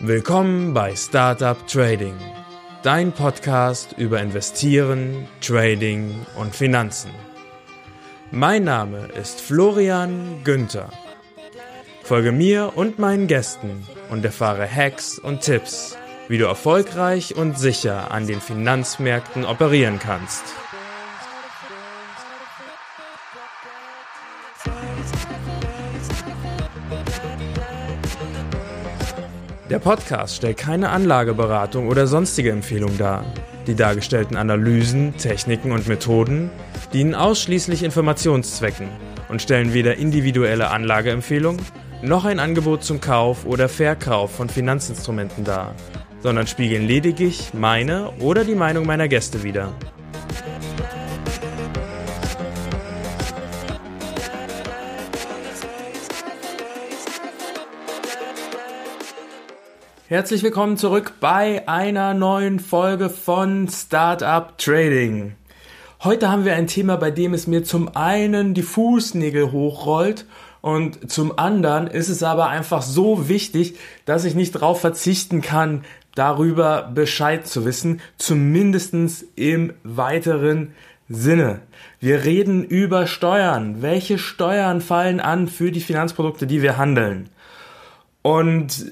Willkommen bei Startup Trading, dein Podcast über Investieren, Trading und Finanzen. Mein Name ist Florian Günther. Folge mir und meinen Gästen und erfahre Hacks und Tipps, wie du erfolgreich und sicher an den Finanzmärkten operieren kannst. Der Podcast stellt keine Anlageberatung oder sonstige Empfehlung dar. Die dargestellten Analysen, Techniken und Methoden dienen ausschließlich Informationszwecken und stellen weder individuelle Anlageempfehlung noch ein Angebot zum Kauf oder Verkauf von Finanzinstrumenten dar, sondern spiegeln lediglich meine oder die Meinung meiner Gäste wider. Herzlich willkommen zurück bei einer neuen Folge von Startup Trading. Heute haben wir ein Thema, bei dem es mir zum einen die Fußnägel hochrollt und zum anderen ist es aber einfach so wichtig, dass ich nicht darauf verzichten kann, darüber Bescheid zu wissen, zumindestens im weiteren Sinne. Wir reden über Steuern. Welche Steuern fallen an für die Finanzprodukte, die wir handeln? Und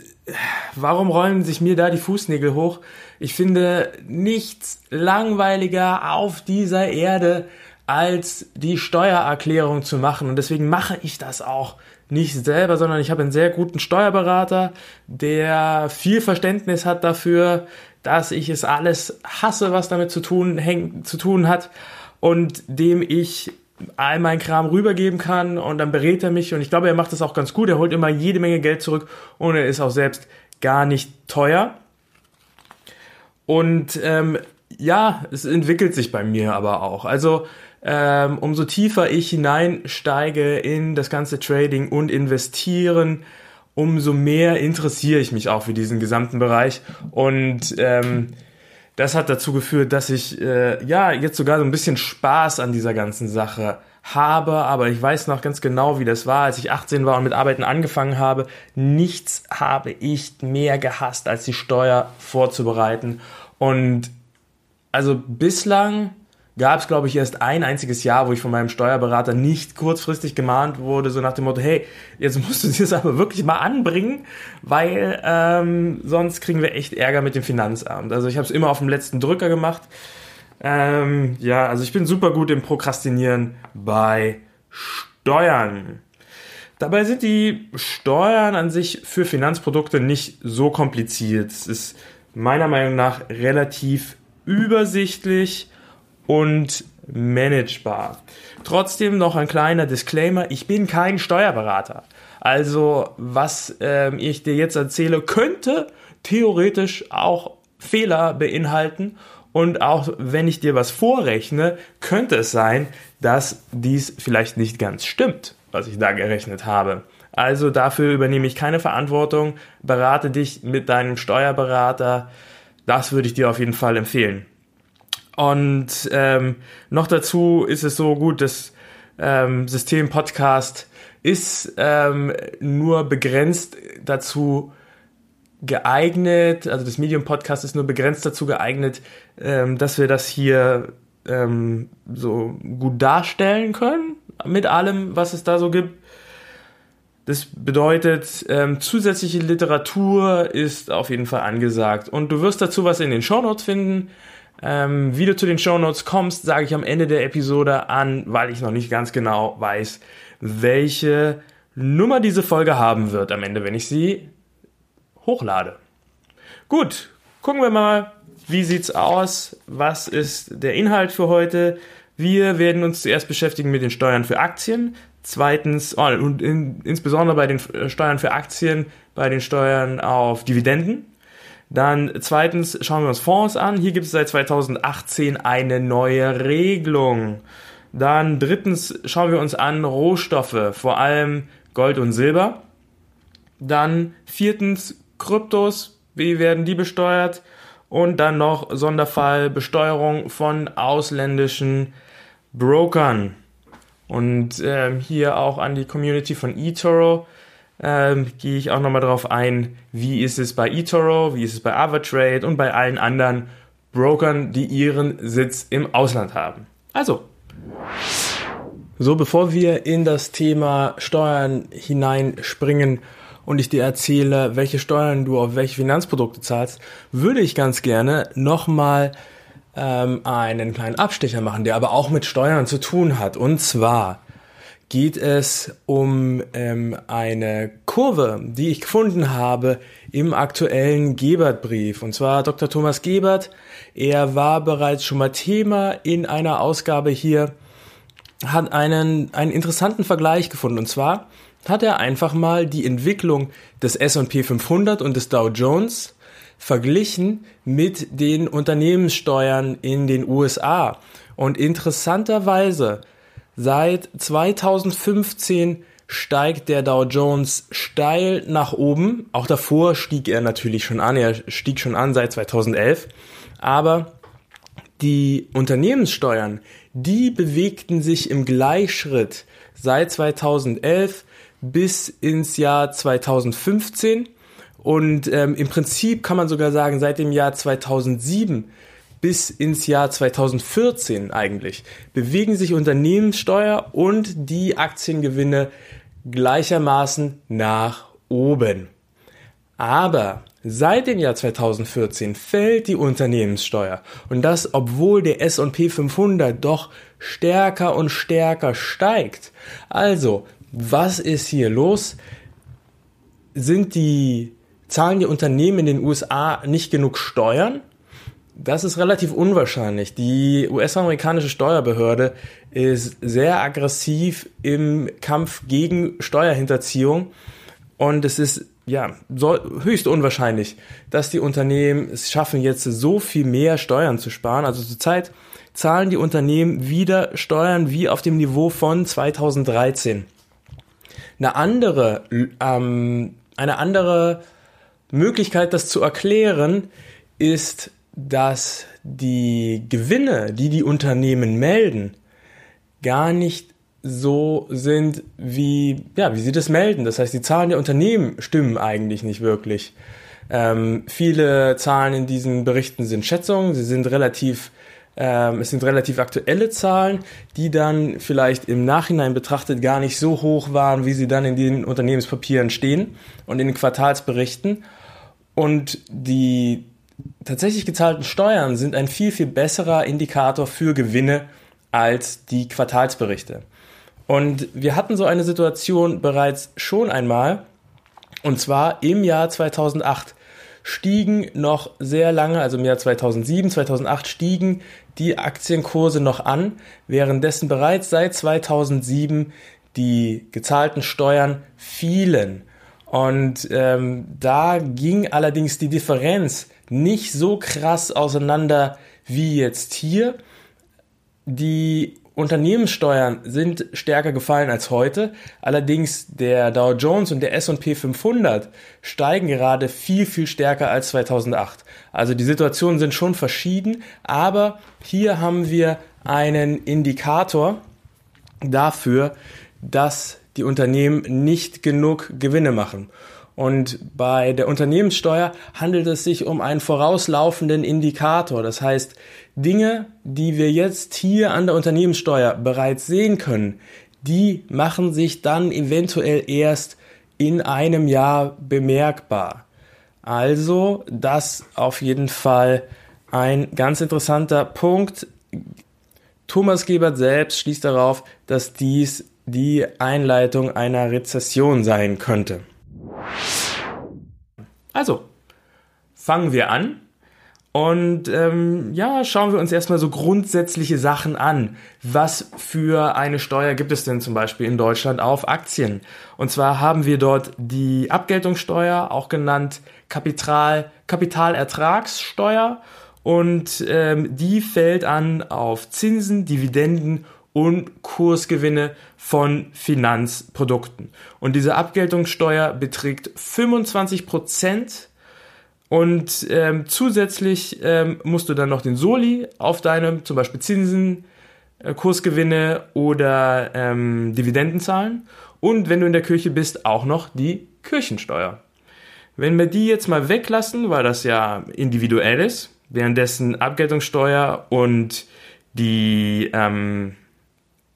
warum rollen sich mir da die Fußnägel hoch? Ich finde nichts langweiliger auf dieser Erde, als die Steuererklärung zu machen. Und deswegen mache ich das auch nicht selber, sondern ich habe einen sehr guten Steuerberater, der viel Verständnis hat dafür, dass ich es alles hasse, was damit zu tun, häng, zu tun hat und dem ich all meinen Kram rübergeben kann und dann berät er mich und ich glaube, er macht das auch ganz gut. Er holt immer jede Menge Geld zurück und er ist auch selbst gar nicht teuer. Und ähm, ja, es entwickelt sich bei mir aber auch. Also ähm, umso tiefer ich hineinsteige in das ganze Trading und Investieren, umso mehr interessiere ich mich auch für diesen gesamten Bereich und ähm, das hat dazu geführt, dass ich äh, ja jetzt sogar so ein bisschen Spaß an dieser ganzen Sache habe, aber ich weiß noch ganz genau, wie das war, als ich 18 war und mit Arbeiten angefangen habe. Nichts habe ich mehr gehasst, als die Steuer vorzubereiten. Und also bislang gab es, glaube ich, erst ein einziges Jahr, wo ich von meinem Steuerberater nicht kurzfristig gemahnt wurde, so nach dem Motto, hey, jetzt musst du das aber wirklich mal anbringen, weil ähm, sonst kriegen wir echt Ärger mit dem Finanzamt. Also ich habe es immer auf dem letzten Drücker gemacht. Ähm, ja, also ich bin super gut im Prokrastinieren bei Steuern. Dabei sind die Steuern an sich für Finanzprodukte nicht so kompliziert. Es ist meiner Meinung nach relativ übersichtlich und managebar. Trotzdem noch ein kleiner Disclaimer, ich bin kein Steuerberater. Also was ähm, ich dir jetzt erzähle, könnte theoretisch auch Fehler beinhalten und auch wenn ich dir was vorrechne, könnte es sein, dass dies vielleicht nicht ganz stimmt, was ich da gerechnet habe. Also dafür übernehme ich keine Verantwortung, berate dich mit deinem Steuerberater. Das würde ich dir auf jeden Fall empfehlen. Und ähm, noch dazu ist es so gut, das ähm, System Podcast ist ähm, nur begrenzt dazu geeignet, also das Medium Podcast ist nur begrenzt dazu geeignet, ähm, dass wir das hier ähm, so gut darstellen können mit allem, was es da so gibt. Das bedeutet, ähm, zusätzliche Literatur ist auf jeden Fall angesagt. Und du wirst dazu was in den Shownotes finden. Ähm, wie du zu den Show Notes kommst, sage ich am Ende der Episode an, weil ich noch nicht ganz genau weiß, welche Nummer diese Folge haben wird am Ende, wenn ich sie hochlade. Gut, gucken wir mal, wie sieht's aus? Was ist der Inhalt für heute? Wir werden uns zuerst beschäftigen mit den Steuern für Aktien. Zweitens, oh, und in, insbesondere bei den Steuern für Aktien, bei den Steuern auf Dividenden. Dann zweitens schauen wir uns Fonds an. Hier gibt es seit 2018 eine neue Regelung. Dann drittens schauen wir uns an Rohstoffe, vor allem Gold und Silber. Dann viertens Kryptos, wie werden die besteuert? Und dann noch Sonderfall Besteuerung von ausländischen Brokern. Und äh, hier auch an die Community von eToro. Ähm, gehe ich auch nochmal darauf ein, wie ist es bei eToro, wie ist es bei Avatrade und bei allen anderen Brokern, die ihren Sitz im Ausland haben. Also, so bevor wir in das Thema Steuern hineinspringen und ich dir erzähle, welche Steuern du auf welche Finanzprodukte zahlst, würde ich ganz gerne nochmal ähm, einen kleinen Abstecher machen, der aber auch mit Steuern zu tun hat. Und zwar geht es um ähm, eine Kurve, die ich gefunden habe im aktuellen Gebert-Brief. Und zwar Dr. Thomas Gebert. Er war bereits schon mal Thema in einer Ausgabe hier, hat einen, einen interessanten Vergleich gefunden. Und zwar hat er einfach mal die Entwicklung des S&P 500 und des Dow Jones verglichen mit den Unternehmenssteuern in den USA. Und interessanterweise Seit 2015 steigt der Dow Jones steil nach oben. Auch davor stieg er natürlich schon an. Er stieg schon an seit 2011. Aber die Unternehmenssteuern, die bewegten sich im Gleichschritt seit 2011 bis ins Jahr 2015. Und ähm, im Prinzip kann man sogar sagen, seit dem Jahr 2007 bis ins Jahr 2014 eigentlich bewegen sich Unternehmenssteuer und die Aktiengewinne gleichermaßen nach oben. Aber seit dem Jahr 2014 fällt die Unternehmenssteuer und das obwohl der S&P 500 doch stärker und stärker steigt. Also, was ist hier los? Sind die zahlen die Unternehmen in den USA nicht genug Steuern? Das ist relativ unwahrscheinlich. Die US-amerikanische Steuerbehörde ist sehr aggressiv im Kampf gegen Steuerhinterziehung und es ist ja so, höchst unwahrscheinlich, dass die Unternehmen es schaffen, jetzt so viel mehr Steuern zu sparen. Also zurzeit zahlen die Unternehmen wieder Steuern wie auf dem Niveau von 2013. Eine andere, ähm, eine andere Möglichkeit, das zu erklären, ist dass die Gewinne, die die Unternehmen melden, gar nicht so sind, wie, ja, wie sie das melden. Das heißt, die Zahlen der Unternehmen stimmen eigentlich nicht wirklich. Ähm, viele Zahlen in diesen Berichten sind Schätzungen, sie sind relativ, ähm, es sind relativ aktuelle Zahlen, die dann vielleicht im Nachhinein betrachtet gar nicht so hoch waren, wie sie dann in den Unternehmenspapieren stehen und in den Quartalsberichten. Und die tatsächlich gezahlten Steuern sind ein viel, viel besserer Indikator für Gewinne als die Quartalsberichte. Und wir hatten so eine Situation bereits schon einmal, und zwar im Jahr 2008 stiegen noch sehr lange, also im Jahr 2007, 2008 stiegen die Aktienkurse noch an, währenddessen bereits seit 2007 die gezahlten Steuern fielen. Und ähm, da ging allerdings die Differenz nicht so krass auseinander wie jetzt hier. Die Unternehmenssteuern sind stärker gefallen als heute. Allerdings der Dow Jones und der S&P 500 steigen gerade viel, viel stärker als 2008. Also die Situationen sind schon verschieden, aber hier haben wir einen Indikator dafür, dass die Unternehmen nicht genug Gewinne machen. Und bei der Unternehmenssteuer handelt es sich um einen vorauslaufenden Indikator. Das heißt, Dinge, die wir jetzt hier an der Unternehmenssteuer bereits sehen können, die machen sich dann eventuell erst in einem Jahr bemerkbar. Also, das auf jeden Fall ein ganz interessanter Punkt. Thomas Gebert selbst schließt darauf, dass dies die Einleitung einer Rezession sein könnte. Also, fangen wir an und ähm, ja, schauen wir uns erstmal so grundsätzliche Sachen an. Was für eine Steuer gibt es denn zum Beispiel in Deutschland auf Aktien? Und zwar haben wir dort die Abgeltungssteuer, auch genannt Kapital, Kapitalertragssteuer. Und ähm, die fällt an auf Zinsen, Dividenden und Kursgewinne von Finanzprodukten. Und diese Abgeltungssteuer beträgt 25 Prozent und ähm, zusätzlich ähm, musst du dann noch den Soli auf deinem, zum Beispiel Zinsen, äh, Kursgewinne oder ähm, Dividenden zahlen. Und wenn du in der Kirche bist, auch noch die Kirchensteuer. Wenn wir die jetzt mal weglassen, weil das ja individuell ist, währenddessen Abgeltungssteuer und die, ähm,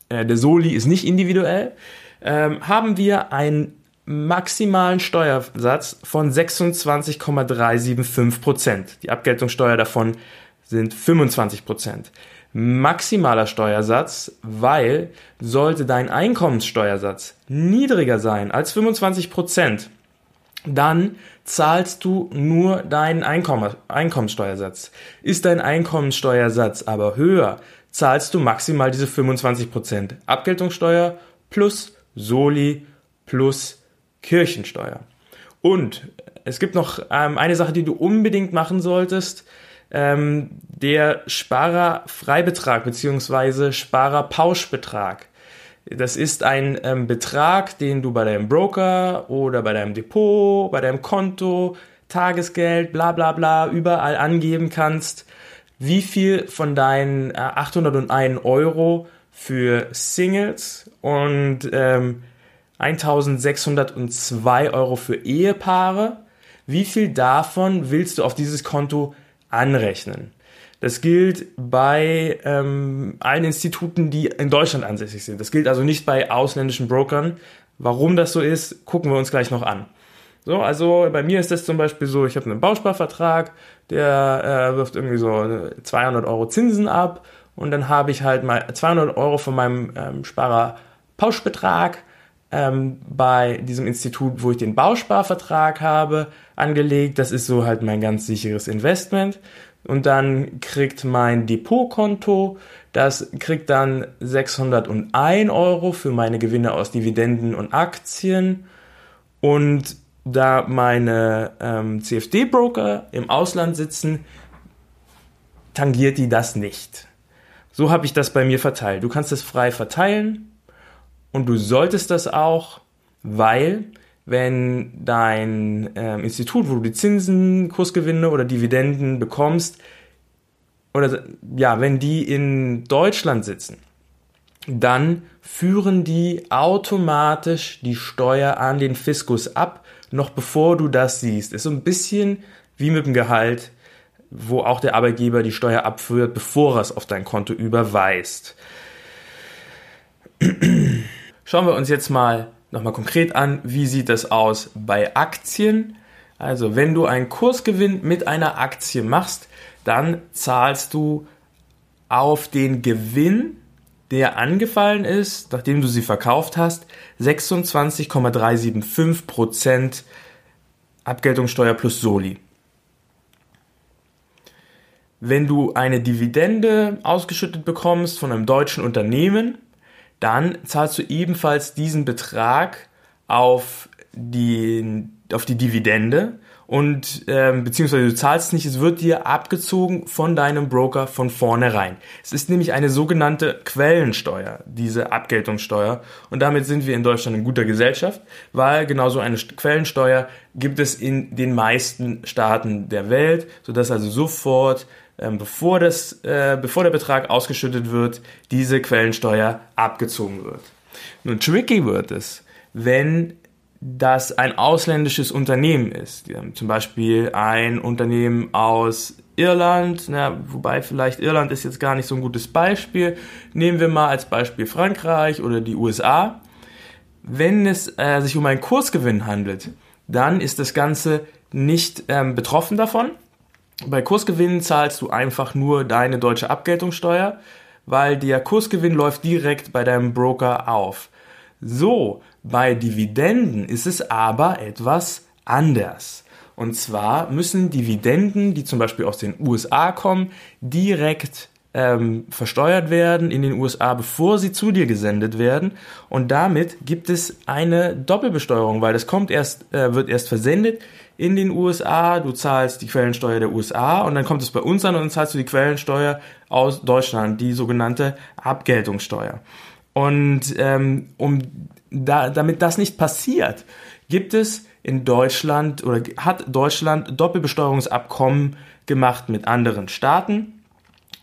äh, der Soli ist nicht individuell, ähm, haben wir einen maximalen Steuersatz von 26,375 Prozent. Die Abgeltungssteuer davon sind 25 Prozent. Maximaler Steuersatz, weil sollte dein Einkommenssteuersatz niedriger sein als 25 Prozent, dann zahlst du nur deinen Einkommen, Einkommenssteuersatz. Ist dein Einkommenssteuersatz aber höher, zahlst du maximal diese 25% Abgeltungssteuer plus Soli plus Kirchensteuer. Und es gibt noch ähm, eine Sache, die du unbedingt machen solltest. Ähm, der Sparerfreibetrag bzw. Sparerpauschbetrag. Das ist ein ähm, Betrag, den du bei deinem Broker oder bei deinem Depot, bei deinem Konto, Tagesgeld, bla bla bla, überall angeben kannst, wie viel von deinen äh, 801 Euro für Singles und ähm, 1602 Euro für Ehepaare, wie viel davon willst du auf dieses Konto anrechnen? Das gilt bei ähm, allen Instituten, die in Deutschland ansässig sind. Das gilt also nicht bei ausländischen Brokern. Warum das so ist, gucken wir uns gleich noch an. So, also bei mir ist das zum Beispiel so, ich habe einen Bausparvertrag, der äh, wirft irgendwie so 200 Euro Zinsen ab und dann habe ich halt mal 200 Euro von meinem ähm, Sparerpauschbetrag ähm, bei diesem Institut, wo ich den Bausparvertrag habe, angelegt. Das ist so halt mein ganz sicheres Investment und dann kriegt mein Depotkonto, das kriegt dann 601 Euro für meine Gewinne aus Dividenden und Aktien und da meine ähm, CFD-Broker im Ausland sitzen, tangiert die das nicht. So habe ich das bei mir verteilt. Du kannst es frei verteilen und du solltest das auch, weil wenn dein äh, Institut, wo du die Zinsen, Kursgewinne oder Dividenden bekommst, oder ja, wenn die in Deutschland sitzen, dann führen die automatisch die Steuer an den Fiskus ab, noch bevor du das siehst. Ist so ein bisschen wie mit dem Gehalt, wo auch der Arbeitgeber die Steuer abführt, bevor er es auf dein Konto überweist. Schauen wir uns jetzt mal nochmal konkret an, wie sieht das aus bei Aktien. Also wenn du einen Kursgewinn mit einer Aktie machst, dann zahlst du auf den Gewinn, der angefallen ist, nachdem du sie verkauft hast, 26,375% Abgeltungssteuer plus Soli. Wenn du eine Dividende ausgeschüttet bekommst von einem deutschen Unternehmen, dann zahlst du ebenfalls diesen Betrag auf die, auf die Dividende und ähm, beziehungsweise du zahlst nicht, es wird dir abgezogen von deinem Broker von vornherein. Es ist nämlich eine sogenannte Quellensteuer, diese Abgeltungssteuer. Und damit sind wir in Deutschland in guter Gesellschaft, weil genauso eine Quellensteuer gibt es in den meisten Staaten der Welt, sodass also sofort ähm, bevor, das, äh, bevor der Betrag ausgeschüttet wird, diese Quellensteuer abgezogen wird. Nun tricky wird es, wenn das ein ausländisches Unternehmen ist, zum Beispiel ein Unternehmen aus Irland, na, wobei vielleicht Irland ist jetzt gar nicht so ein gutes Beispiel. Nehmen wir mal als Beispiel Frankreich oder die USA. Wenn es äh, sich um einen Kursgewinn handelt, dann ist das Ganze nicht ähm, betroffen davon, bei Kursgewinnen zahlst du einfach nur deine deutsche Abgeltungssteuer, weil der Kursgewinn läuft direkt bei deinem Broker auf. So, bei Dividenden ist es aber etwas anders. Und zwar müssen Dividenden, die zum Beispiel aus den USA kommen, direkt ähm, versteuert werden in den USA, bevor sie zu dir gesendet werden. Und damit gibt es eine Doppelbesteuerung, weil das kommt erst, äh, wird erst versendet in den USA, du zahlst die Quellensteuer der USA und dann kommt es bei uns an und dann zahlst du die Quellensteuer aus Deutschland, die sogenannte Abgeltungssteuer. Und ähm, um da, damit das nicht passiert, gibt es in Deutschland oder hat Deutschland Doppelbesteuerungsabkommen gemacht mit anderen Staaten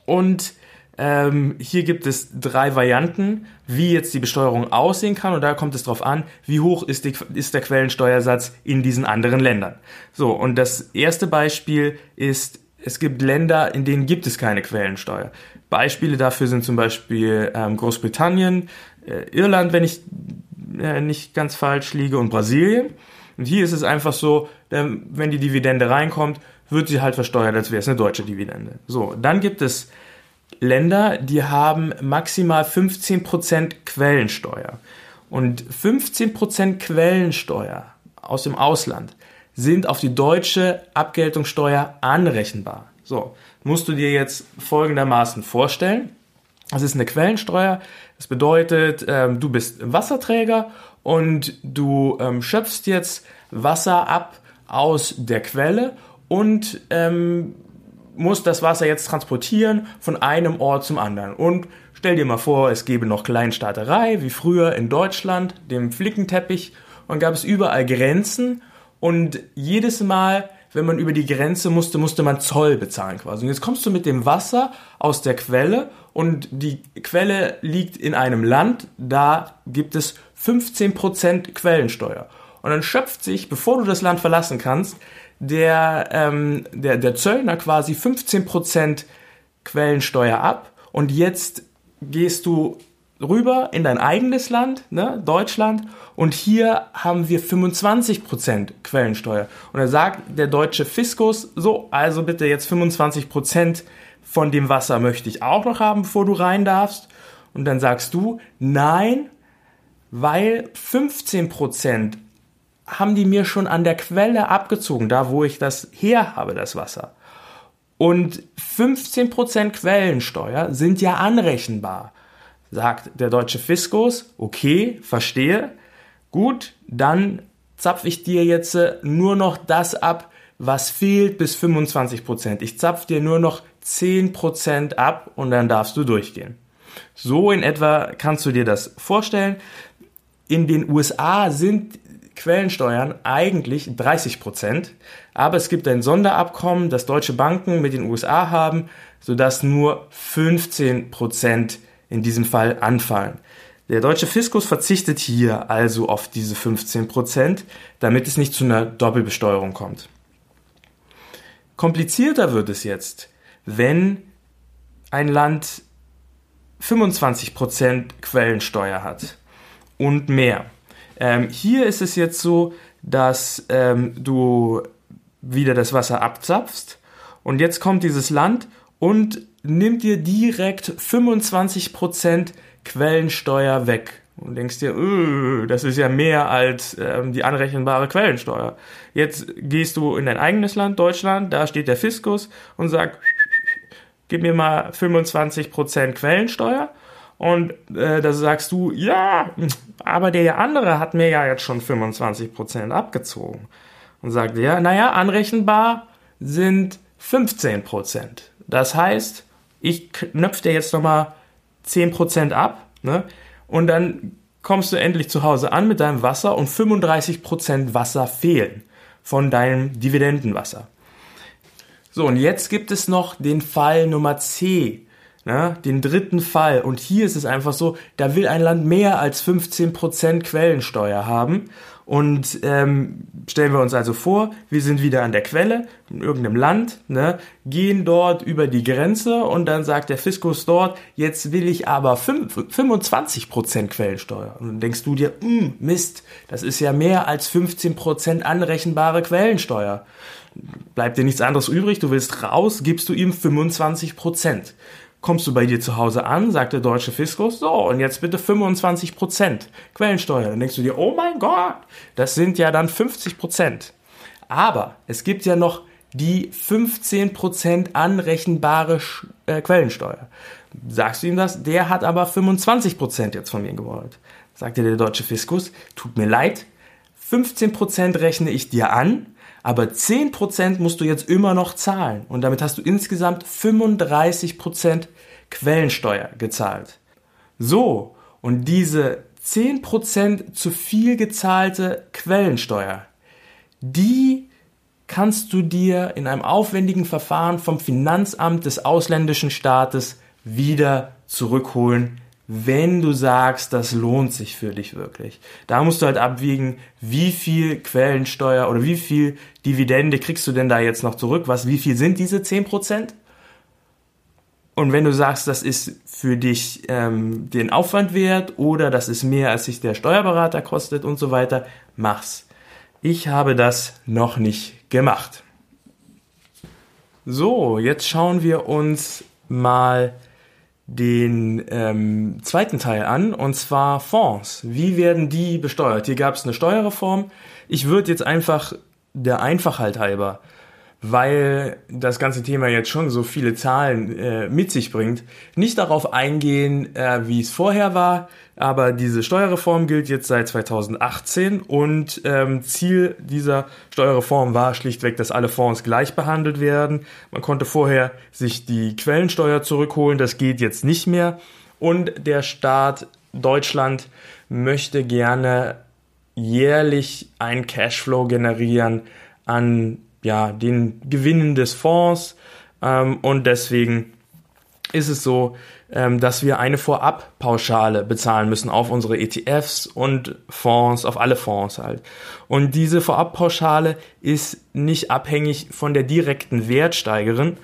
und ähm, hier gibt es drei Varianten, wie jetzt die Besteuerung aussehen kann und da kommt es darauf an, wie hoch ist, die, ist der Quellensteuersatz in diesen anderen Ländern. So, und das erste Beispiel ist, es gibt Länder, in denen gibt es keine Quellensteuer. Beispiele dafür sind zum Beispiel ähm, Großbritannien, äh, Irland, wenn ich äh, nicht ganz falsch liege, und Brasilien. Und hier ist es einfach so, ähm, wenn die Dividende reinkommt, wird sie halt versteuert, als wäre es eine deutsche Dividende. So, dann gibt es Länder, die haben maximal 15% Quellensteuer. Und 15% Quellensteuer aus dem Ausland sind auf die deutsche Abgeltungssteuer anrechenbar. So, musst du dir jetzt folgendermaßen vorstellen. Das ist eine Quellensteuer. Das bedeutet, ähm, du bist Wasserträger und du ähm, schöpfst jetzt Wasser ab aus der Quelle und ähm, musst das Wasser jetzt transportieren von einem Ort zum anderen. Und stell dir mal vor, es gäbe noch Kleinstaaterei, wie früher in Deutschland, dem Flickenteppich, und gab es überall Grenzen und jedes Mal, wenn man über die Grenze musste, musste man Zoll bezahlen quasi. Und jetzt kommst du mit dem Wasser aus der Quelle und die Quelle liegt in einem Land, da gibt es 15% Quellensteuer. Und dann schöpft sich, bevor du das Land verlassen kannst, der, ähm, der, der Zöllner quasi 15% Quellensteuer ab und jetzt gehst du rüber in dein eigenes Land, ne, Deutschland, und hier haben wir 25% Quellensteuer. Und da sagt der deutsche Fiskus, so, also bitte jetzt 25% von dem Wasser möchte ich auch noch haben, bevor du rein darfst. Und dann sagst du, nein, weil 15% haben die mir schon an der Quelle abgezogen, da wo ich das her habe, das Wasser. Und 15% Quellensteuer sind ja anrechenbar sagt der deutsche Fiskus, okay, verstehe, gut, dann zapfe ich dir jetzt äh, nur noch das ab, was fehlt bis 25 Prozent. Ich zapfe dir nur noch 10 Prozent ab und dann darfst du durchgehen. So in etwa kannst du dir das vorstellen. In den USA sind Quellensteuern eigentlich 30 Prozent, aber es gibt ein Sonderabkommen, das deutsche Banken mit den USA haben, sodass nur 15 Prozent in diesem Fall anfallen. Der deutsche Fiskus verzichtet hier also auf diese 15 Prozent, damit es nicht zu einer Doppelbesteuerung kommt. Komplizierter wird es jetzt, wenn ein Land 25 Prozent Quellensteuer hat und mehr. Ähm, hier ist es jetzt so, dass ähm, du wieder das Wasser abzapfst und jetzt kommt dieses Land und nimmt dir direkt 25% Quellensteuer weg. Und denkst dir, öh, das ist ja mehr als ähm, die anrechenbare Quellensteuer. Jetzt gehst du in dein eigenes Land, Deutschland, da steht der Fiskus und sagt, gib mir mal 25% Quellensteuer. Und äh, da sagst du, ja, aber der andere hat mir ja jetzt schon 25% abgezogen. Und sagt ja, naja, anrechenbar sind 15%. Das heißt, ich knöpfe dir jetzt nochmal 10% ab, ne? Und dann kommst du endlich zu Hause an mit deinem Wasser und 35% Wasser fehlen von deinem Dividendenwasser. So, und jetzt gibt es noch den Fall Nummer C, ne, den dritten Fall. Und hier ist es einfach so, da will ein Land mehr als 15% Quellensteuer haben. Und ähm, stellen wir uns also vor, wir sind wieder an der Quelle in irgendeinem Land, ne, gehen dort über die Grenze und dann sagt der Fiskus dort, jetzt will ich aber 5, 25% Quellensteuer. Und dann denkst du dir, hm, Mist, das ist ja mehr als 15% anrechenbare Quellensteuer. Bleibt dir nichts anderes übrig, du willst raus, gibst du ihm 25% kommst du bei dir zu Hause an, sagt der deutsche Fiskus, so, und jetzt bitte 25 Prozent Quellensteuer. Dann denkst du dir, oh mein Gott, das sind ja dann 50 Prozent. Aber es gibt ja noch die 15 Prozent anrechenbare äh, Quellensteuer. Sagst du ihm das? Der hat aber 25 Prozent jetzt von mir gewollt. Sagt dir der deutsche Fiskus, tut mir leid, 15 Prozent rechne ich dir an, aber 10% musst du jetzt immer noch zahlen. Und damit hast du insgesamt 35% Quellensteuer gezahlt. So, und diese 10% zu viel gezahlte Quellensteuer, die kannst du dir in einem aufwendigen Verfahren vom Finanzamt des ausländischen Staates wieder zurückholen, wenn du sagst, das lohnt sich für dich wirklich. Da musst du halt abwiegen, wie viel Quellensteuer oder wie viel Dividende kriegst du denn da jetzt noch zurück? Was, wie viel sind diese 10%? Und wenn du sagst, das ist für dich ähm, den Aufwand wert oder das ist mehr, als sich der Steuerberater kostet und so weiter, mach's. Ich habe das noch nicht gemacht. So, jetzt schauen wir uns mal den ähm, zweiten Teil an, und zwar Fonds. Wie werden die besteuert? Hier gab es eine Steuerreform. Ich würde jetzt einfach der Einfachheit halber weil das ganze Thema jetzt schon so viele Zahlen äh, mit sich bringt, nicht darauf eingehen, äh, wie es vorher war, aber diese Steuerreform gilt jetzt seit 2018 und ähm, Ziel dieser Steuerreform war schlichtweg, dass alle Fonds gleich behandelt werden. Man konnte vorher sich die Quellensteuer zurückholen, das geht jetzt nicht mehr und der Staat Deutschland möchte gerne jährlich ein Cashflow generieren an ja, den Gewinnen des Fonds ähm, und deswegen ist es so, ähm, dass wir eine Vorabpauschale bezahlen müssen auf unsere ETFs und Fonds, auf alle Fonds halt. Und diese Vorabpauschale ist nicht abhängig von der direkten Wertsteigerung,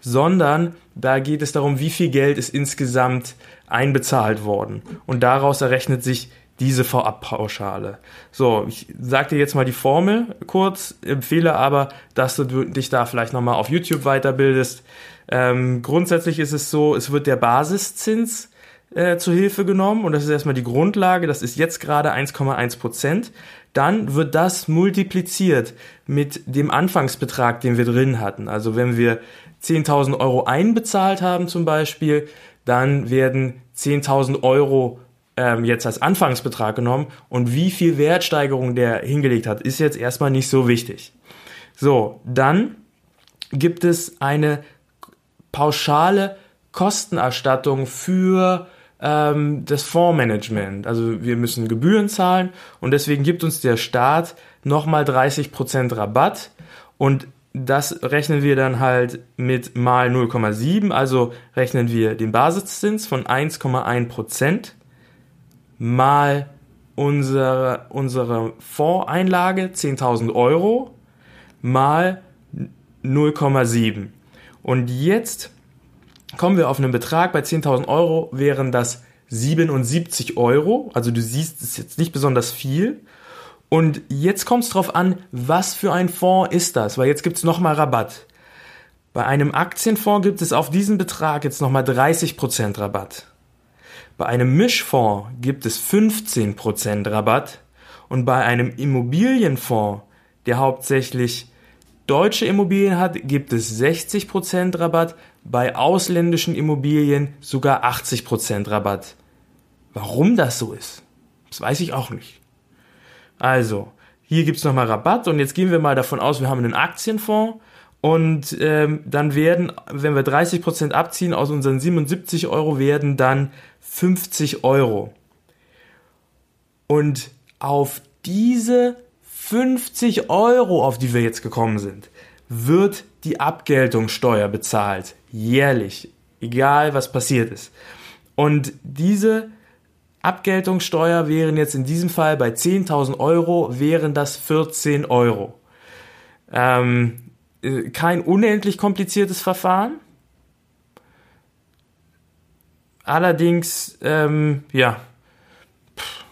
sondern da geht es darum, wie viel Geld ist insgesamt einbezahlt worden. Und daraus errechnet sich diese Vorabpauschale. So, ich sag dir jetzt mal die Formel kurz, empfehle aber, dass du dich da vielleicht nochmal auf YouTube weiterbildest. Ähm, grundsätzlich ist es so, es wird der Basiszins äh, zu Hilfe genommen und das ist erstmal die Grundlage, das ist jetzt gerade 1,1 Prozent. Dann wird das multipliziert mit dem Anfangsbetrag, den wir drin hatten. Also wenn wir 10.000 Euro einbezahlt haben zum Beispiel, dann werden 10.000 Euro ähm, jetzt als Anfangsbetrag genommen und wie viel Wertsteigerung der hingelegt hat, ist jetzt erstmal nicht so wichtig. So, dann gibt es eine pauschale Kostenerstattung für ähm, das Fondsmanagement. Also wir müssen Gebühren zahlen und deswegen gibt uns der Staat nochmal 30% Rabatt und das rechnen wir dann halt mit mal 0,7, also rechnen wir den Basiszins von 1,1% mal unsere, unsere Fondseinlage 10.000 Euro mal 0,7. Und jetzt kommen wir auf einen Betrag bei 10.000 Euro, wären das 77 Euro. Also du siehst, es ist jetzt nicht besonders viel. Und jetzt kommt es darauf an, was für ein Fonds ist das, weil jetzt gibt es nochmal Rabatt. Bei einem Aktienfonds gibt es auf diesen Betrag jetzt nochmal 30% Rabatt. Bei einem Mischfonds gibt es 15% Rabatt und bei einem Immobilienfonds, der hauptsächlich deutsche Immobilien hat, gibt es 60% Rabatt, bei ausländischen Immobilien sogar 80% Rabatt. Warum das so ist, das weiß ich auch nicht. Also, hier gibt es nochmal Rabatt und jetzt gehen wir mal davon aus, wir haben einen Aktienfonds und ähm, dann werden, wenn wir 30% abziehen aus unseren 77 Euro, werden dann 50 Euro. Und auf diese 50 Euro, auf die wir jetzt gekommen sind, wird die Abgeltungssteuer bezahlt. Jährlich. Egal was passiert ist. Und diese Abgeltungssteuer wären jetzt in diesem Fall bei 10.000 Euro, wären das 14 Euro. Ähm, äh, kein unendlich kompliziertes Verfahren. Allerdings, ähm, ja, Pff,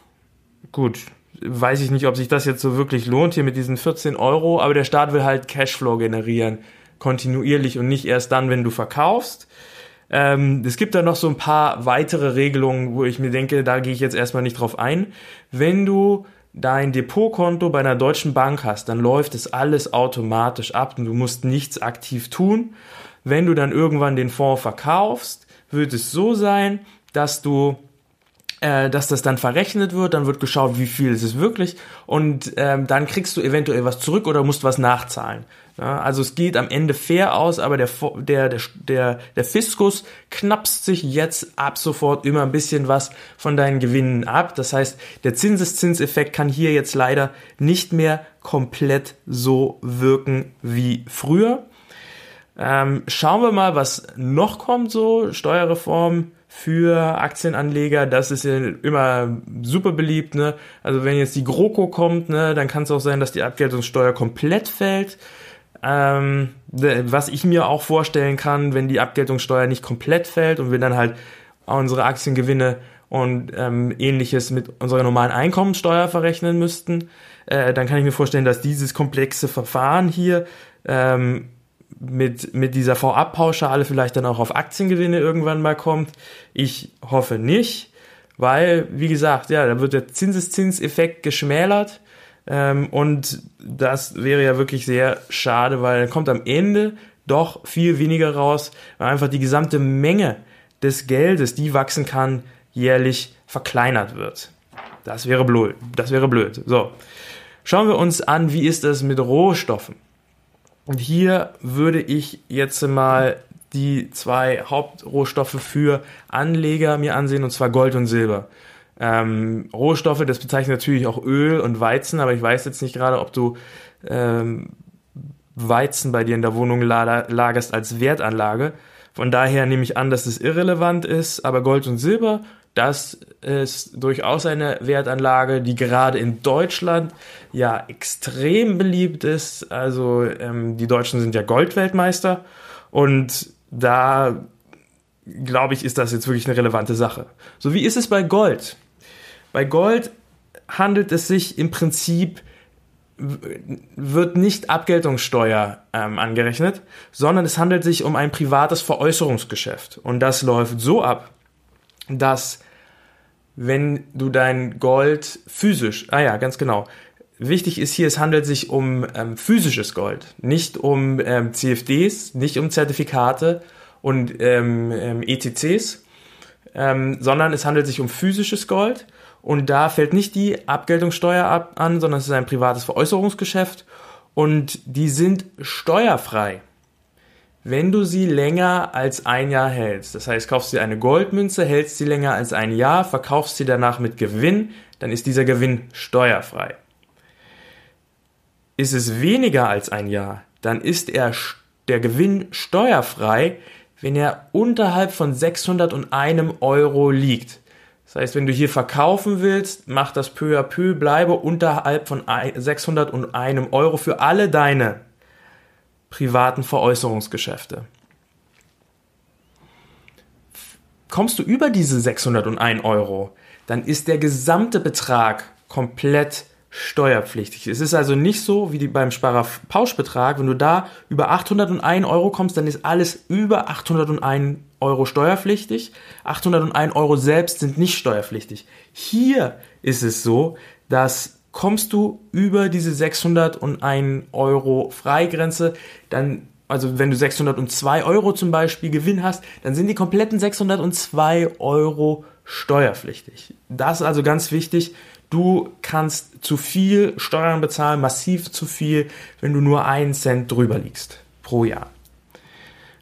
gut, weiß ich nicht, ob sich das jetzt so wirklich lohnt hier mit diesen 14 Euro, aber der Staat will halt Cashflow generieren, kontinuierlich und nicht erst dann, wenn du verkaufst. Ähm, es gibt da noch so ein paar weitere Regelungen, wo ich mir denke, da gehe ich jetzt erstmal nicht drauf ein. Wenn du dein Depotkonto bei einer deutschen Bank hast, dann läuft es alles automatisch ab und du musst nichts aktiv tun. Wenn du dann irgendwann den Fonds verkaufst, wird es so sein, dass du äh, dass das dann verrechnet wird, dann wird geschaut, wie viel ist es wirklich und ähm, dann kriegst du eventuell was zurück oder musst was nachzahlen. Ja, also es geht am Ende fair aus, aber der, der, der, der, der Fiskus knapst sich jetzt ab sofort immer ein bisschen was von deinen Gewinnen ab. Das heißt, der Zinseszinseffekt kann hier jetzt leider nicht mehr komplett so wirken wie früher. Ähm, schauen wir mal, was noch kommt so. Steuerreform für Aktienanleger, das ist ja immer super beliebt. Ne? Also wenn jetzt die GroKo kommt, ne, dann kann es auch sein, dass die Abgeltungssteuer komplett fällt. Ähm, was ich mir auch vorstellen kann, wenn die Abgeltungssteuer nicht komplett fällt und wir dann halt unsere Aktiengewinne und ähm, ähnliches mit unserer normalen Einkommensteuer verrechnen müssten, äh, dann kann ich mir vorstellen, dass dieses komplexe Verfahren hier ähm, mit, mit dieser Vorabpauschale vielleicht dann auch auf Aktiengewinne irgendwann mal kommt. Ich hoffe nicht, weil, wie gesagt, ja, da wird der Zinseszinseffekt geschmälert. Ähm, und das wäre ja wirklich sehr schade, weil dann kommt am Ende doch viel weniger raus, weil einfach die gesamte Menge des Geldes, die wachsen kann, jährlich verkleinert wird. Das wäre blöd. Das wäre blöd. So. Schauen wir uns an, wie ist das mit Rohstoffen? Und hier würde ich jetzt mal die zwei Hauptrohstoffe für Anleger mir ansehen, und zwar Gold und Silber. Ähm, Rohstoffe, das bezeichnet natürlich auch Öl und Weizen, aber ich weiß jetzt nicht gerade, ob du ähm, Weizen bei dir in der Wohnung lagerst als Wertanlage. Von daher nehme ich an, dass es irrelevant ist, aber Gold und Silber, das ist durchaus eine Wertanlage, die gerade in Deutschland ja extrem beliebt ist. Also ähm, die Deutschen sind ja Goldweltmeister und da glaube ich, ist das jetzt wirklich eine relevante Sache. So wie ist es bei Gold? Bei Gold handelt es sich im Prinzip wird nicht Abgeltungssteuer ähm, angerechnet, sondern es handelt sich um ein privates Veräußerungsgeschäft. Und das läuft so ab, dass wenn du dein Gold physisch, ah ja, ganz genau. Wichtig ist hier, es handelt sich um ähm, physisches Gold, nicht um ähm, CFDs, nicht um Zertifikate und ähm, ähm ETCs, ähm, sondern es handelt sich um physisches Gold. Und da fällt nicht die Abgeltungssteuer ab, an, sondern es ist ein privates Veräußerungsgeschäft. Und die sind steuerfrei wenn du sie länger als ein Jahr hältst. Das heißt, kaufst du eine Goldmünze, hältst sie länger als ein Jahr, verkaufst sie danach mit Gewinn, dann ist dieser Gewinn steuerfrei. Ist es weniger als ein Jahr, dann ist er, der Gewinn steuerfrei, wenn er unterhalb von 601 Euro liegt. Das heißt, wenn du hier verkaufen willst, mach das peu à peu, bleibe unterhalb von 601 Euro für alle deine privaten Veräußerungsgeschäfte. Kommst du über diese 601 Euro, dann ist der gesamte Betrag komplett steuerpflichtig. Es ist also nicht so wie beim Sparerpauschbetrag, wenn du da über 801 Euro kommst, dann ist alles über 801 Euro steuerpflichtig. 801 Euro selbst sind nicht steuerpflichtig. Hier ist es so, dass kommst du über diese 601 Euro Freigrenze, dann also wenn du 602 Euro zum Beispiel Gewinn hast, dann sind die kompletten 602 Euro steuerpflichtig. Das ist also ganz wichtig. Du kannst zu viel Steuern bezahlen, massiv zu viel, wenn du nur einen Cent drüber liegst pro Jahr.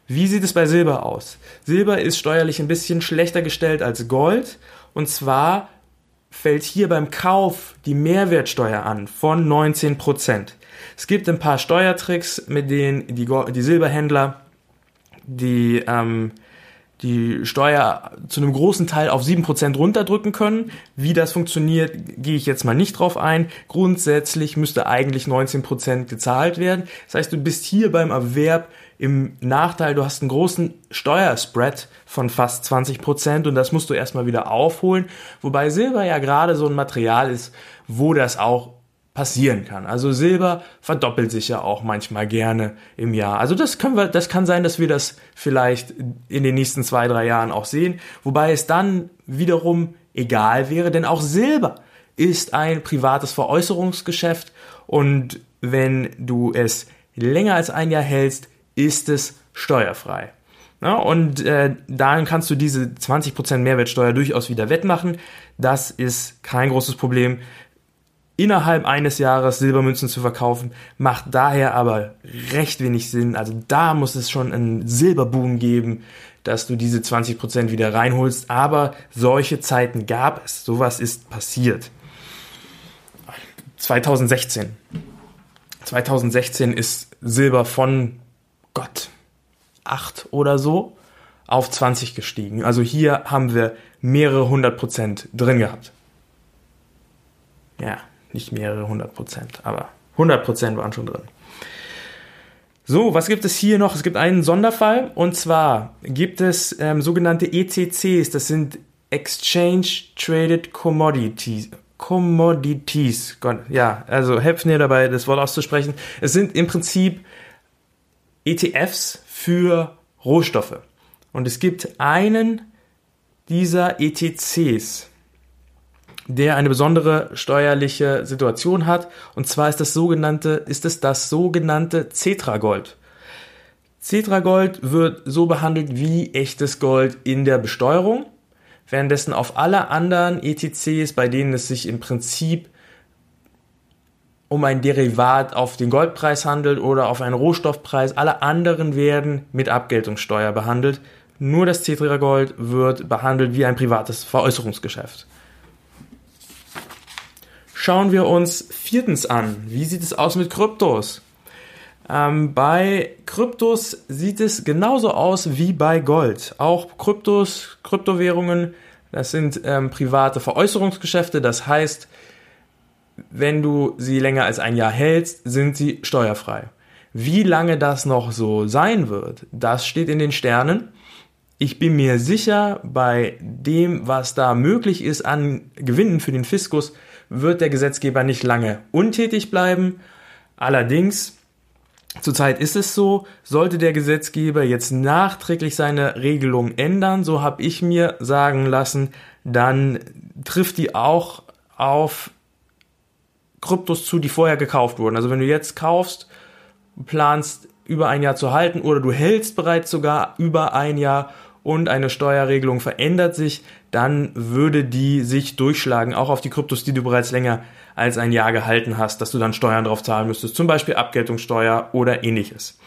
Wie sieht es bei Silber aus? Silber ist steuerlich ein bisschen schlechter gestellt als Gold. Und zwar fällt hier beim Kauf die Mehrwertsteuer an von 19%. Es gibt ein paar Steuertricks, mit denen die, die Silberhändler die, ähm, die Steuer zu einem großen Teil auf 7% runterdrücken können. Wie das funktioniert, gehe ich jetzt mal nicht drauf ein. Grundsätzlich müsste eigentlich 19% gezahlt werden. Das heißt, du bist hier beim Erwerb im Nachteil, du hast einen großen Steuerspread von fast 20 Prozent und das musst du erstmal wieder aufholen. Wobei Silber ja gerade so ein Material ist, wo das auch passieren kann. Also Silber verdoppelt sich ja auch manchmal gerne im Jahr. Also das können wir, das kann sein, dass wir das vielleicht in den nächsten zwei, drei Jahren auch sehen. Wobei es dann wiederum egal wäre, denn auch Silber ist ein privates Veräußerungsgeschäft und wenn du es länger als ein Jahr hältst, ist es steuerfrei. Ja, und äh, dann kannst du diese 20% Mehrwertsteuer durchaus wieder wettmachen. Das ist kein großes Problem. Innerhalb eines Jahres Silbermünzen zu verkaufen, macht daher aber recht wenig Sinn. Also da muss es schon einen Silberboom geben, dass du diese 20% wieder reinholst. Aber solche Zeiten gab es. Sowas ist passiert. 2016. 2016 ist Silber von Gott, 8 oder so auf 20 gestiegen. Also hier haben wir mehrere hundert Prozent drin gehabt. Ja, nicht mehrere hundert Prozent, aber 100 Prozent waren schon drin. So, was gibt es hier noch? Es gibt einen Sonderfall und zwar gibt es ähm, sogenannte ETCs, das sind Exchange Traded Commodities. Commodities. Gott, ja, also helft mir dabei, das Wort auszusprechen. Es sind im Prinzip ETFs für Rohstoffe. Und es gibt einen dieser ETCs, der eine besondere steuerliche Situation hat. Und zwar ist das sogenannte, ist es das sogenannte Cetra-Gold. Cetra-Gold wird so behandelt wie echtes Gold in der Besteuerung, währenddessen auf alle anderen ETCs, bei denen es sich im Prinzip um ein Derivat auf den Goldpreis handelt oder auf einen Rohstoffpreis, alle anderen werden mit Abgeltungssteuer behandelt. Nur das Cetra-Gold wird behandelt wie ein privates Veräußerungsgeschäft. Schauen wir uns viertens an. Wie sieht es aus mit Kryptos? Ähm, bei Kryptos sieht es genauso aus wie bei Gold. Auch Kryptos, Kryptowährungen, das sind ähm, private Veräußerungsgeschäfte. Das heißt, wenn du sie länger als ein Jahr hältst, sind sie steuerfrei. Wie lange das noch so sein wird, das steht in den Sternen. Ich bin mir sicher, bei dem, was da möglich ist an Gewinnen für den Fiskus, wird der Gesetzgeber nicht lange untätig bleiben. Allerdings, zurzeit ist es so, sollte der Gesetzgeber jetzt nachträglich seine Regelung ändern, so habe ich mir sagen lassen, dann trifft die auch auf Kryptos zu, die vorher gekauft wurden. Also wenn du jetzt kaufst, planst über ein Jahr zu halten oder du hältst bereits sogar über ein Jahr und eine Steuerregelung verändert sich, dann würde die sich durchschlagen, auch auf die Kryptos, die du bereits länger als ein Jahr gehalten hast, dass du dann Steuern drauf zahlen müsstest, zum Beispiel Abgeltungssteuer oder ähnliches.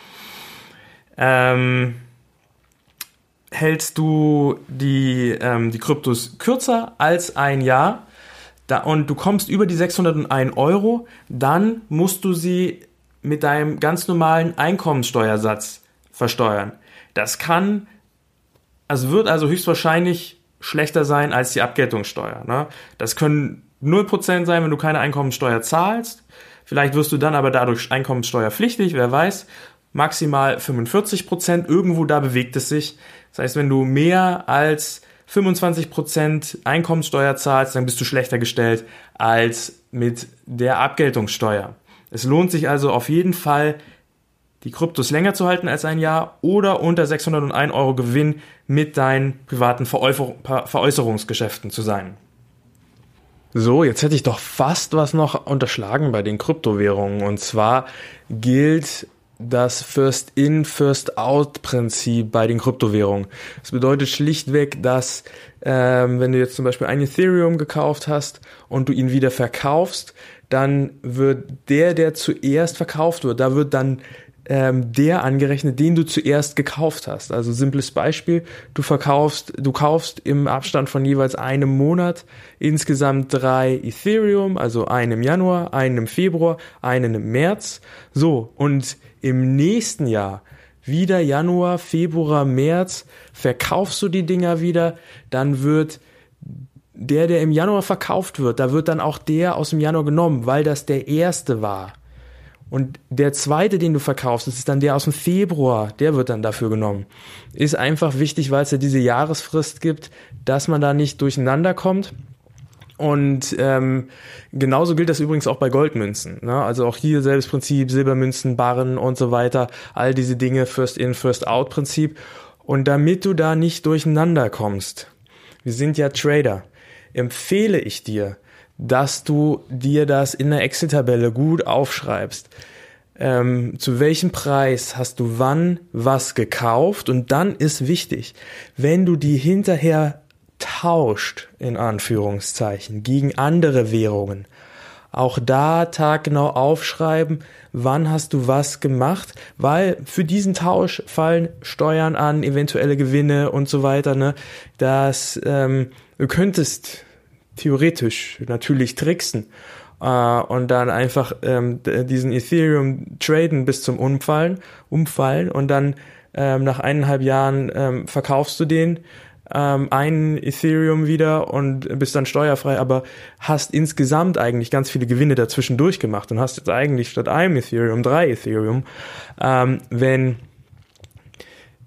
Ähm, hältst du die, ähm, die Kryptos kürzer als ein Jahr da, und du kommst über die 601 Euro, dann musst du sie mit deinem ganz normalen Einkommenssteuersatz versteuern. Das kann also wird also höchstwahrscheinlich schlechter sein als die Abgeltungssteuer. Ne? Das können 0% sein, wenn du keine Einkommensteuer zahlst. Vielleicht wirst du dann aber dadurch einkommenssteuerpflichtig, wer weiß. Maximal 45%, irgendwo da bewegt es sich. Das heißt, wenn du mehr als 25% Einkommenssteuer zahlst, dann bist du schlechter gestellt als mit der Abgeltungssteuer. Es lohnt sich also auf jeden Fall, die Kryptos länger zu halten als ein Jahr oder unter 601 Euro Gewinn mit deinen privaten Veräußerungsgeschäften zu sein. So, jetzt hätte ich doch fast was noch unterschlagen bei den Kryptowährungen. Und zwar gilt das First-in, First-out-Prinzip bei den Kryptowährungen. Das bedeutet schlichtweg, dass ähm, wenn du jetzt zum Beispiel ein Ethereum gekauft hast und du ihn wieder verkaufst, dann wird der, der zuerst verkauft wird, da wird dann ähm, der angerechnet, den du zuerst gekauft hast. Also simples Beispiel, du verkaufst, du kaufst im Abstand von jeweils einem Monat insgesamt drei Ethereum, also einen im Januar, einen im Februar, einen im März. So, und im nächsten Jahr wieder Januar, Februar, März, verkaufst du die Dinger wieder, dann wird der, der im Januar verkauft wird, da wird dann auch der aus dem Januar genommen, weil das der erste war. Und der zweite, den du verkaufst, das ist dann der aus dem Februar, der wird dann dafür genommen. Ist einfach wichtig, weil es ja diese Jahresfrist gibt, dass man da nicht durcheinander kommt. Und ähm, genauso gilt das übrigens auch bei Goldmünzen. Ne? Also auch hier selbes Prinzip, Silbermünzen, Barren und so weiter, all diese Dinge, First in, First out Prinzip. Und damit du da nicht durcheinander kommst, wir sind ja Trader, empfehle ich dir, dass du dir das in der Excel-Tabelle gut aufschreibst. Ähm, zu welchem Preis hast du wann was gekauft? Und dann ist wichtig, wenn du die hinterher tauscht, in Anführungszeichen, gegen andere Währungen, auch da taggenau aufschreiben, wann hast du was gemacht, weil für diesen Tausch fallen Steuern an, eventuelle Gewinne und so weiter. Ne? Das ähm, du könntest theoretisch natürlich tricksen äh, und dann einfach ähm, diesen Ethereum traden bis zum Umfallen, umfallen und dann ähm, nach eineinhalb Jahren ähm, verkaufst du den ähm, ein Ethereum wieder und bist dann steuerfrei, aber hast insgesamt eigentlich ganz viele Gewinne dazwischen durchgemacht und hast jetzt eigentlich statt einem Ethereum drei Ethereum. Ähm, wenn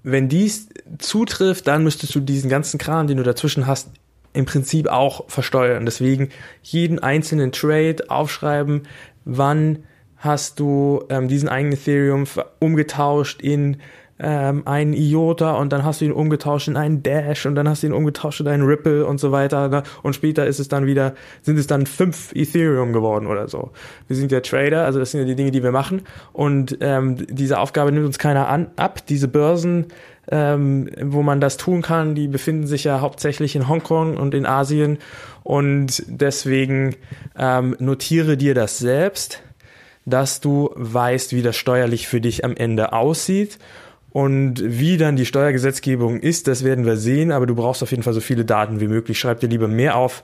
wenn dies zutrifft, dann müsstest du diesen ganzen Kram, den du dazwischen hast, im Prinzip auch versteuern. Deswegen jeden einzelnen Trade aufschreiben, wann hast du ähm, diesen einen Ethereum umgetauscht in ähm, einen IOTA und dann hast du ihn umgetauscht in einen Dash und dann hast du ihn umgetauscht in einen Ripple und so weiter. Ne? Und später ist es dann wieder, sind es dann fünf Ethereum geworden oder so. Wir sind ja Trader, also das sind ja die Dinge, die wir machen. Und ähm, diese Aufgabe nimmt uns keiner an, ab. Diese Börsen, ähm, wo man das tun kann, die befinden sich ja hauptsächlich in Hongkong und in Asien. Und deswegen ähm, notiere dir das selbst dass du weißt, wie das steuerlich für dich am Ende aussieht und wie dann die Steuergesetzgebung ist, das werden wir sehen, aber du brauchst auf jeden Fall so viele Daten wie möglich. Schreib dir lieber mehr auf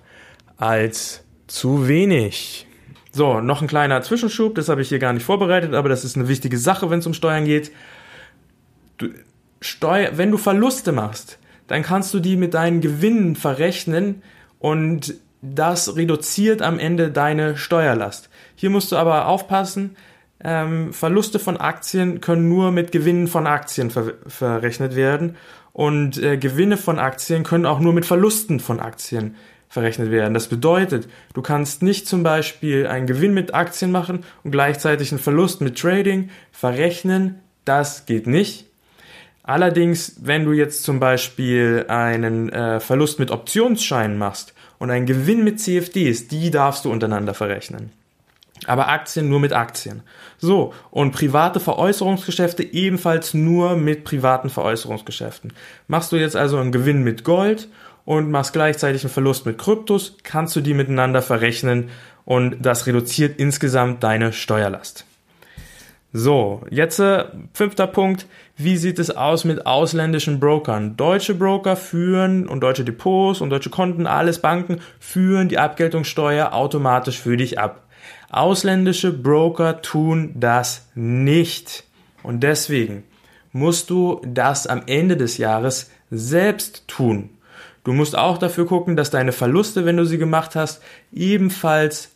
als zu wenig. So, noch ein kleiner Zwischenschub, das habe ich hier gar nicht vorbereitet, aber das ist eine wichtige Sache, wenn es um Steuern geht. Du, Steuer, wenn du Verluste machst, dann kannst du die mit deinen Gewinnen verrechnen und das reduziert am Ende deine Steuerlast. Hier musst du aber aufpassen, ähm, Verluste von Aktien können nur mit Gewinnen von Aktien ver verrechnet werden und äh, Gewinne von Aktien können auch nur mit Verlusten von Aktien verrechnet werden. Das bedeutet, du kannst nicht zum Beispiel einen Gewinn mit Aktien machen und gleichzeitig einen Verlust mit Trading verrechnen. Das geht nicht. Allerdings, wenn du jetzt zum Beispiel einen äh, Verlust mit Optionsscheinen machst und einen Gewinn mit CFDs, die darfst du untereinander verrechnen aber Aktien nur mit Aktien. So, und private Veräußerungsgeschäfte ebenfalls nur mit privaten Veräußerungsgeschäften. Machst du jetzt also einen Gewinn mit Gold und machst gleichzeitig einen Verlust mit Kryptos, kannst du die miteinander verrechnen und das reduziert insgesamt deine Steuerlast. So, jetzt äh, fünfter Punkt. Wie sieht es aus mit ausländischen Brokern? Deutsche Broker führen und deutsche Depots und deutsche Konten, alles Banken führen die Abgeltungssteuer automatisch für dich ab. Ausländische Broker tun das nicht. Und deswegen musst du das am Ende des Jahres selbst tun. Du musst auch dafür gucken, dass deine Verluste, wenn du sie gemacht hast, ebenfalls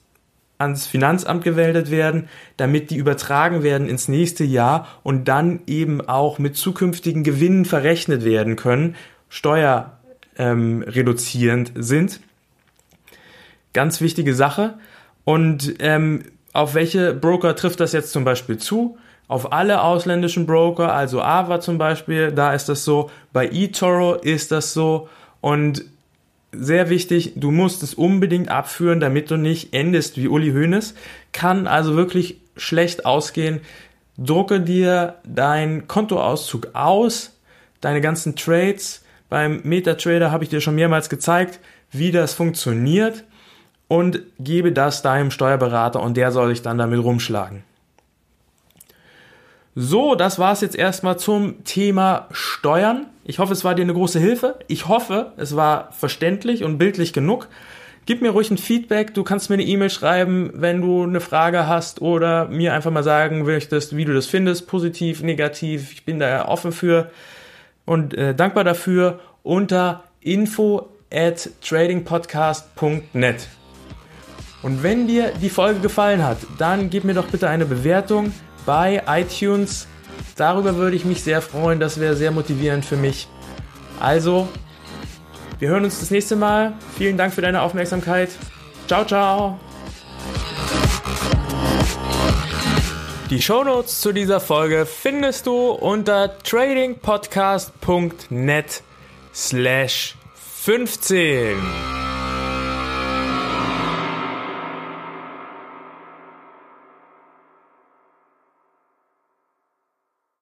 ans Finanzamt gewäldet werden, damit die übertragen werden ins nächste Jahr und dann eben auch mit zukünftigen Gewinnen verrechnet werden können, steuerreduzierend ähm, sind. Ganz wichtige Sache. Und ähm, auf welche Broker trifft das jetzt zum Beispiel zu? Auf alle ausländischen Broker, also Ava zum Beispiel, da ist das so. Bei eToro ist das so. Und sehr wichtig, du musst es unbedingt abführen, damit du nicht endest wie Uli Hoeneß. Kann also wirklich schlecht ausgehen. Drucke dir dein Kontoauszug aus, deine ganzen Trades. Beim MetaTrader habe ich dir schon mehrmals gezeigt, wie das funktioniert und gebe das deinem Steuerberater und der soll sich dann damit rumschlagen. So, das war's jetzt erstmal zum Thema Steuern. Ich hoffe, es war dir eine große Hilfe. Ich hoffe, es war verständlich und bildlich genug. Gib mir ruhig ein Feedback. Du kannst mir eine E-Mail schreiben, wenn du eine Frage hast oder mir einfach mal sagen möchtest, wie du das findest, positiv, negativ. Ich bin da offen für und äh, dankbar dafür unter info at tradingpodcast.net. Und wenn dir die Folge gefallen hat, dann gib mir doch bitte eine Bewertung bei iTunes. Darüber würde ich mich sehr freuen. Das wäre sehr motivierend für mich. Also, wir hören uns das nächste Mal. Vielen Dank für deine Aufmerksamkeit. Ciao, ciao. Die Shownotes zu dieser Folge findest du unter tradingpodcast.net slash 15.